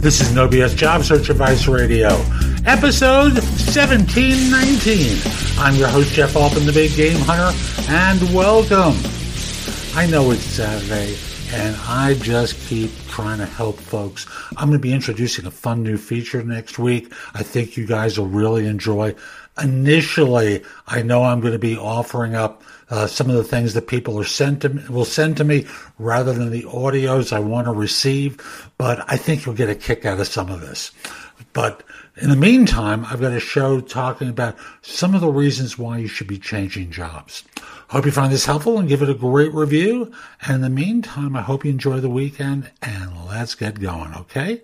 This is No BS Job Search Advice Radio, episode 1719. I'm your host, Jeff Altman, the Big Game Hunter, and welcome. I know it's Saturday, and I just keep trying to help folks. I'm going to be introducing a fun new feature next week. I think you guys will really enjoy. Initially, I know I'm going to be offering up uh, some of the things that people are sent to me, will send to me rather than the audios I want to receive. But I think you'll get a kick out of some of this. But in the meantime, I've got a show talking about some of the reasons why you should be changing jobs. Hope you find this helpful and give it a great review. And in the meantime, I hope you enjoy the weekend and let's get going, okay?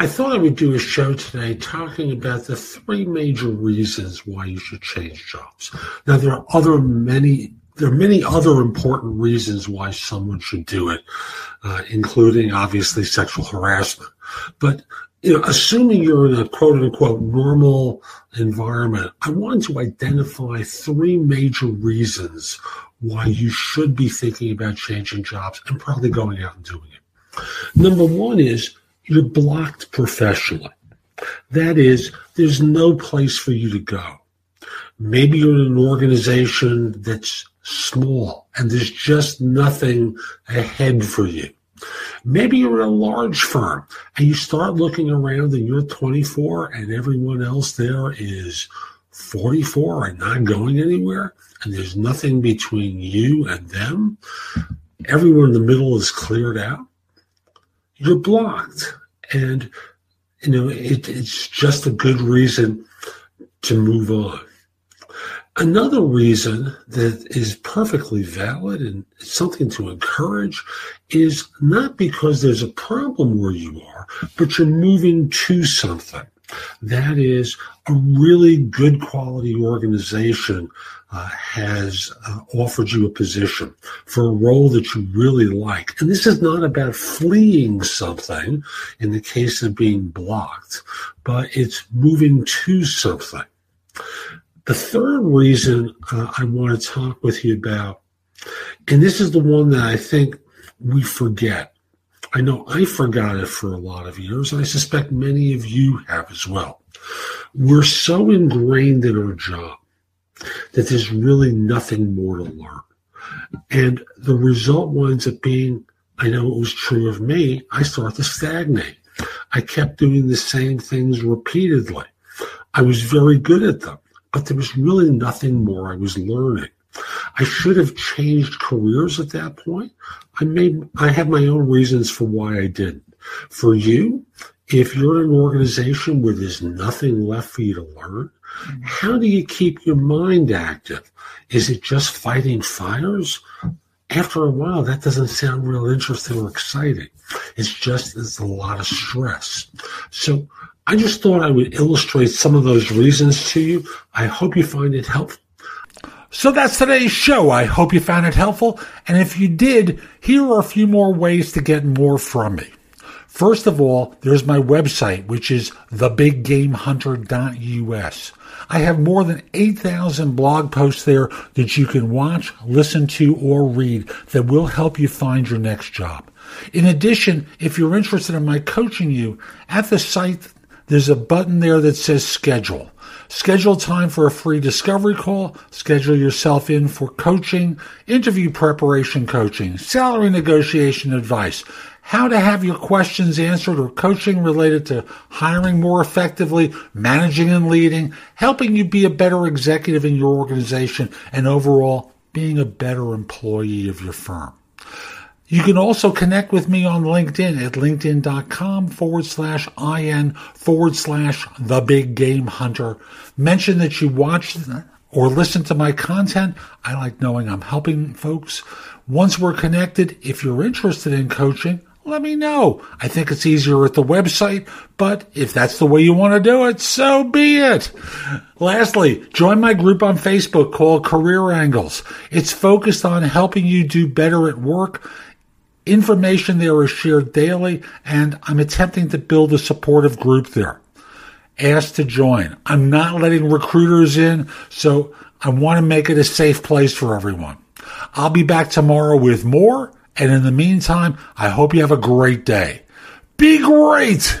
I thought I would do a show today talking about the three major reasons why you should change jobs. Now, there are other many, there are many other important reasons why someone should do it, uh, including obviously sexual harassment. But you know, assuming you're in a quote unquote normal environment, I wanted to identify three major reasons why you should be thinking about changing jobs and probably going out and doing it. Number one is you're blocked professionally. That is, there's no place for you to go. Maybe you're in an organization that's small and there's just nothing ahead for you. Maybe you're in a large firm and you start looking around and you're 24 and everyone else there is 44 and not going anywhere and there's nothing between you and them. Everyone in the middle is cleared out. You're blocked. And, you know, it, it's just a good reason to move on. Another reason that is perfectly valid and something to encourage is not because there's a problem where you are, but you're moving to something. That is a really good quality organization uh, has uh, offered you a position for a role that you really like. And this is not about fleeing something in the case of being blocked, but it's moving to something. The third reason uh, I want to talk with you about, and this is the one that I think we forget. I know I forgot it for a lot of years, and I suspect many of you have as well. We're so ingrained in our job that there's really nothing more to learn. And the result winds up being, I know it was true of me, I start to stagnate. I kept doing the same things repeatedly. I was very good at them, but there was really nothing more I was learning. I should have changed careers at that point. I made I have my own reasons for why I didn't. For you, if you're in an organization where there's nothing left for you to learn, how do you keep your mind active? Is it just fighting fires? After a while, that doesn't sound real interesting or exciting. It's just it's a lot of stress. So I just thought I would illustrate some of those reasons to you. I hope you find it helpful. So that's today's show. I hope you found it helpful. And if you did, here are a few more ways to get more from me. First of all, there's my website, which is thebiggamehunter.us. I have more than 8,000 blog posts there that you can watch, listen to, or read that will help you find your next job. In addition, if you're interested in my coaching you, at the site, there's a button there that says schedule. Schedule time for a free discovery call. Schedule yourself in for coaching, interview preparation coaching, salary negotiation advice, how to have your questions answered or coaching related to hiring more effectively, managing and leading, helping you be a better executive in your organization, and overall being a better employee of your firm. You can also connect with me on LinkedIn at linkedin.com forward slash IN forward slash the big game hunter. Mention that you watched or listen to my content. I like knowing I'm helping folks. Once we're connected, if you're interested in coaching, let me know. I think it's easier at the website, but if that's the way you want to do it, so be it. Lastly, join my group on Facebook called Career Angles. It's focused on helping you do better at work Information there is shared daily, and I'm attempting to build a supportive group there. Ask to join. I'm not letting recruiters in, so I want to make it a safe place for everyone. I'll be back tomorrow with more, and in the meantime, I hope you have a great day. Be great!